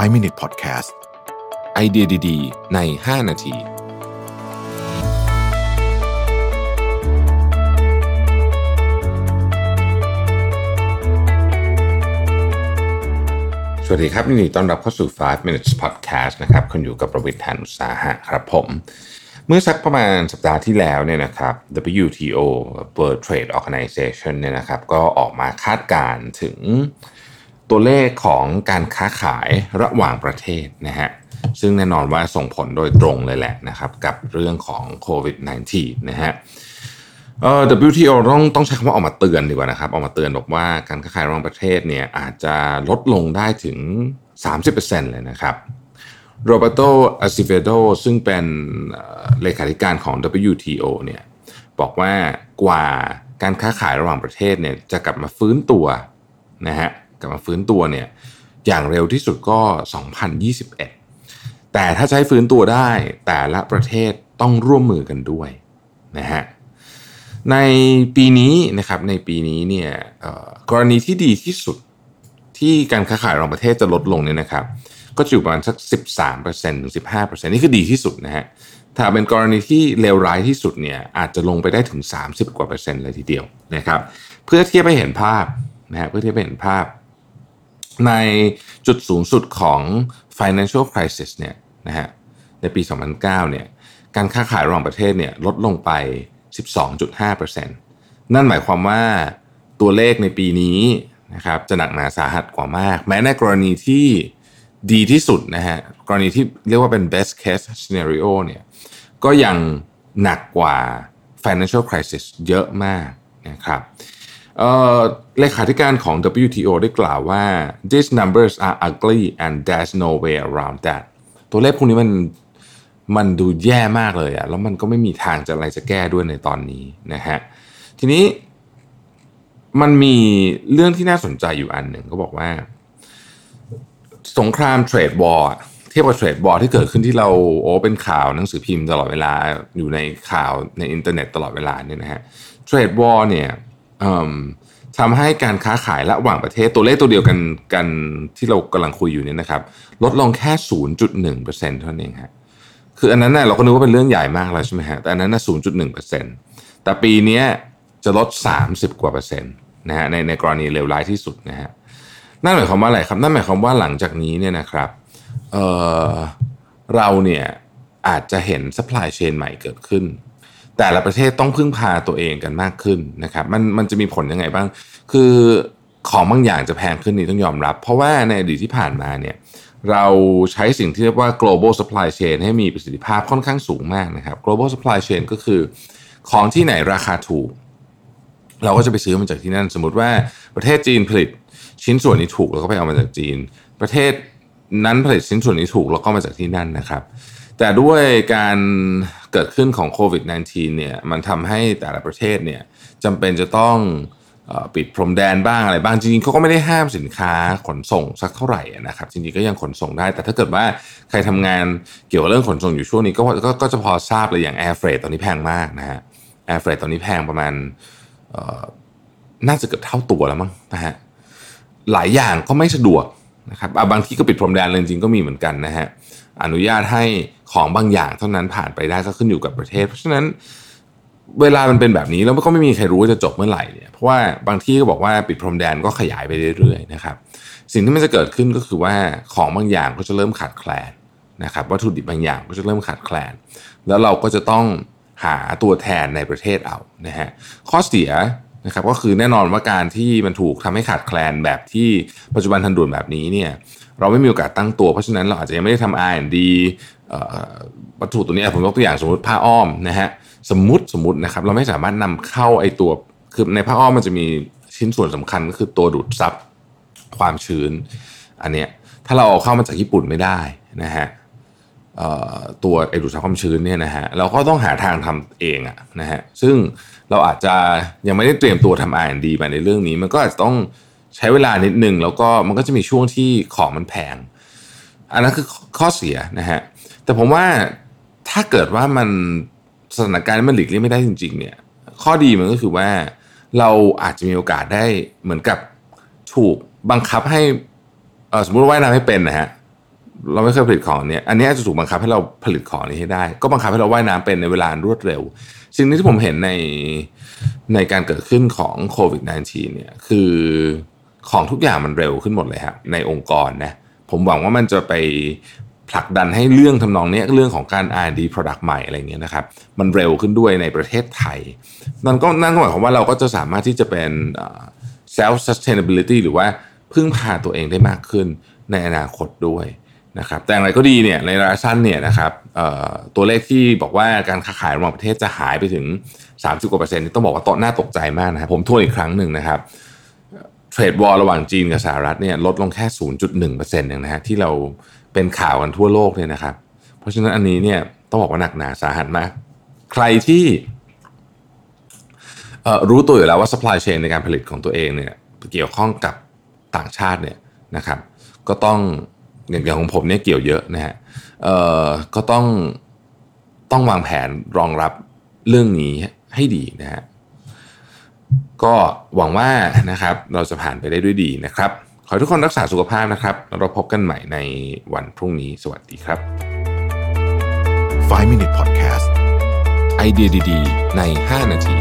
5 Minute Podcast ไอเดียดีๆ ใน 5 นาที สวัสดีครับยินดีต้อนรับเข้าสู่ 5 minutes podcast นะครับคุณอยู่กับประวิทยานุสาหะครับผม เมื่อสักประมาณสัปดาห์ที่แล้วเนี่ยนะครับ WTO World Trade Organization เนี่ยนะครับ ก็ออกมาคาดการณ์ถึง ตัวเลขของการค้าขายระหว่างประเทศนะฮะซึ่งแน่นอนว่าส่งผลโดยตรงเลยแหละนะครับ กับเรื่องของโควิด -19 นะฮะเอ่อ WTO ต้องต้องใช้คำว่าออกมาเตือนดีกว่านะครับ ออกมาเตือนบอกว่าการค้าขายระหว่างประเทศเนี่ยอาจจะลดลงได้ถึง 30%เลยนะครับโรเบโตอาซิเวโดซึ่งเป็นเลขาธิการของ WTO เนี่ยบอกว่ากว่าการค้าขายระหว่างประเทศเนี่ยจะกลับมาฟื้นตัวนะฮะ กลับมาฟื้นตัวเนี่ยอย่างเร็วที่สุดก็ 2021 แต่ถ้าให้ฟื้นตัวได้แต่ละประเทศต้องร่วมมือกันด้วยนะฮะในปีนี้นะครับในปีนี้เนี่ยกรณีที่ดีที่สุดที่การค้าขายระหว่างประเทศจะลดลงเนี่ยนะครับ ก็จะอยู่ประมาณสัก 13%ถึง 15%นี่คือดีที่สุดนะฮะถ้าเป็นกรณีที่เลวร้ายที่สุดเนี่ยอาจจะลงไปได้ถึง 30 กว่าเปอร์เซ็นต์เลยทีเดียวนะครับ เพื่อเทียบให้เห็นภาพนะฮะเพื่อเทียบให้เห็นภาพ ในจุดสูงสุดของ financial crisis เนี่ยนะฮะในปี 2009เนี่ยการค้าขายระหว่างประเทศเนี่ยลดลงไป 12.5%นั่นหมายความว่าตัวเลขในปีนี้นะครับจะหนักหนาสาหัสกว่ามาก แม้ในกรณีที่ดีที่สุดนะฮะกรณีที่เรียกว่าเป็น best case scenario เนี่ยก็ยังหนักกว่า financial crisis เยอะมากนะครับ เลขาธิการของ WTO ได้กล่าวว่า these numbers are ugly and there's no way around that ตัวเลขพวกนี้มันมันดูแย่มากเลยอะแล้วมันก็ไม่มีทางจะอะไรจะแก้ด้วยในตอนนี้นะฮะ ทีนี้มันมีเรื่องที่น่าสนใจอยู่อันหนึ่งก็บอกว่า สงคราม trade war เทียบกับ trade war ที่เกิดขึ้นที่เราโอ้เป็นข่าวหนังสือพิมพ์ตลอดเวลาอยู่ในข่าวในอินเทอร์เน็ตตลอดเวลาเนี่ยนะฮะ trade war เนี่ย ทำให้การค้าขายระหว่างประเทศตัวเลขตัวเดียวกันกันที่เรากำลังคุยอยู่เนี่ยนะครับ ลดลงแค่ 0.1%เท่านั้นเองฮะคืออันนั้นน่ะเราก็นึกว่าเป็นเรื่องใหญ่มากแล้วใช่ไหมฮะแต่อันนั้นน่ะ0.1%แต่ปีนี้จะลด 30 กว่าเปอร์เซ็นต์นะฮะในในกรณีเลวร้ายที่สุดนะฮะนั่นหมายความว่าอะไรครับนั่นหมายความว่าหลังจากนี้เนี่ยนะครับเเราเนี่ยอาจจะเห็น supply chain ใหม่เกิดขึ้น แต่ละประเทศต้องพึ่งพาตัวเองกันมากขึ้นนะครับมันมันจะมีผลยังไงบ้าง คือของบางอย่างจะแพงขึ้นนี่ต้องยอมรับ เพราะว่าในอดีตที่ผ่านมาเนี่ยเราใช้สิ่งที่เรียกว่า global supply chain ให้มีประสิทธิภาพค่อนข้างสูงมากนะครับ global supply chain ก็คือ ของที่ไหนราคาถูก เราก็จะไปซื้อมาจากที่นั่น สมมติว่าประเทศจีนผลิตชิ้นส่วนนี้ถูกเราก็ไปเอามาจากจีน ประเทศนั้นผลิตชิ้นส่วนนี้ถูกแล้วก็มาจากที่นั่นนะครับ แต่ด้วยการเกิดขึ้นของโควิด -19 เนี่ยมันทำให้แต่ละประเทศเนี่ยจำเป็นจะต้องปิดพรมแดนบ้างอะไรบ้างจริงๆเขาก็ไม่ได้ห้ามสินค้าขนส่งสักเท่าไหร่นะครับจริงๆก็ยังขนส่งได้ แต่ถ้าเกิดว่าใครทำงานเกี่ยวกับเรื่องขนส่งอยู่ช่วงนี้ก็ก็ก็จะพอทราบเลยอย่างแอร์เฟรตตอนนี้แพงมากนะฮะแอร์เฟรตตอนนี้แพงประมาณน่าจะเกือบเท่าตัวแล้วมั้งนะฮะหลายอย่างก็ไม่สะดวก นะครับบางที่ก็ปิดพรมแดนเลยจริงก็มีเหมือนกันนะฮะอนุญาตให้ของบางอย่างเท่านั้นผ่านไปได้ก็ขึ้นอยู่กับประเทศ เพราะฉะนั้นเวลามันเป็นแบบนี้แล้วก็ไม่มีใครรู้ว่าจะจบเมื่อไหร่เนี่ยเพราะว่าบางที่ก็บอกว่าปิดพรมแดนก็ขยายไปเรื่อยๆนะครับสิ่งที่มันจะเกิดขึ้นก็คือว่าของบางอย่างก็จะเริ่มขาดแคลนนะครับวัตถุดิบบางอย่างก็จะเริ่มขาดแคลน แล้วเราก็จะต้องหาตัวแทนในประเทศเอานะฮะข้อเสีย นะครับก็คือแน่นอนว่าการที่มันถูกทำให้ขาดแคลนแบบที่ปัจจุบันทันด่วนแบบนี้เนี่ยเราไม่มีโอกาสตั้งตัว เพราะฉะนั้นเราอาจจะยังไม่ได้ทำ R&D วัตถุตัวนี้ผมยกตัวอย่างสมมติผ้าอ้อมนะฮะสมมติสมมตินะครับเราไม่สามารถนำเข้าไอตัวคือในผ้าอ้อมมันจะมีชิ้นส่วนสำคัญก็คือตัวดูดซับความชื้น อันเนี้ยถ้าเราเอาเข้ามาจากญี่ปุ่นไม่ได้นะฮะ ตัวไอดูดซับความชื้นเนี่ยนะฮะเราก็ต้องหาทางทำเองอะนะฮะซึ่งเราอาจจะยังไม่ได้เตรียมตัวทำ R&D มาในเรื่องนี้ มันก็อาจจะต้องใช้เวลานิดนึงแล้วก็มันก็จะมีช่วงที่ของมันแพง อันนั้นคือข้อเสียนะฮะแต่ผมว่าถ้าเกิดว่ามันสถานการณ์มันหลีกเลี่ยงไม่ได้จริง ๆ เนี่ย ข้อดีมันก็คือว่าเราอาจจะมีโอกาสได้เหมือนกับถูกบังคับให้สมมติว่าว่ายน้ำไม่เป็นนะฮะ เราไม่เคยผลิตของเนี้ยอันนี้อาจจะถูกบังคับให้เราผลิตของนี้ให้ได้ ก็บังคับให้เราว่ายน้ำเป็นในเวลารวดเร็ว สิ่งนี้ที่ผมเห็นในในการเกิดขึ้นของโควิด -19 เนี่ยคือของทุกอย่างมันเร็วขึ้นหมดเลยครับในองค์กรนะผมหวังว่ามันจะไปผลักดันให้เรื่องทำนองนี้เรื่องของการ R&D product ใหม่อะไรเงี้ยนะครับ มันเร็วขึ้นด้วยในประเทศไทย นั่นก็นั่นก็หมายความว่าเราก็จะสามารถที่จะเป็น self sustainability หรือว่าพึ่งพาตัวเองได้มากขึ้นในอนาคตด้วย นะครับแต่อย่างไรก็ดีเนี่ยในระยะสั้นเนี่ยนะครับตัวเลขที่บอกว่าการค้าขายระหว่างประเทศจะหายไปถึง 30กว่าเปอร์เซ็นต์ต้องบอกว่าต้นน่าตกใจมากนะครับผมทวนอีกครั้งหนึ่งนะครับเทรดวอลระหว่างจีนกับสหรัฐเนี่ยลดลงแค่ 0.1%เองนะฮะที่เราเป็นข่าวกันทั่วโลกเนี่ยนะครับ เพราะฉะนั้นอันนี้เนี่ยต้องบอกว่าหนักหนาสาหัสมาก ใครที่รู้ตัวอยู่แล้วว่า supply chain ในการผลิตของตัวเองเนี่ยเกี่ยวข้องกับต่างชาติเนี่ยนะครับ ก็ต้อง อย่างของผมเนี่ยเกี่ยวเยอะนะฮะก็ต้องต้องวางแผนรองรับเรื่องนี้ให้ดีนะฮะก็หวังว่านะครับเราจะผ่านไปได้ด้วยดีนะครับ ขอให้ทุกคนรักษาสุขภาพนะครับ เราพบกันใหม่ในวันพรุ่งนี้สวัสดีครับ 5 Minute Podcast ไอเดียดีๆ ใน 5 นาที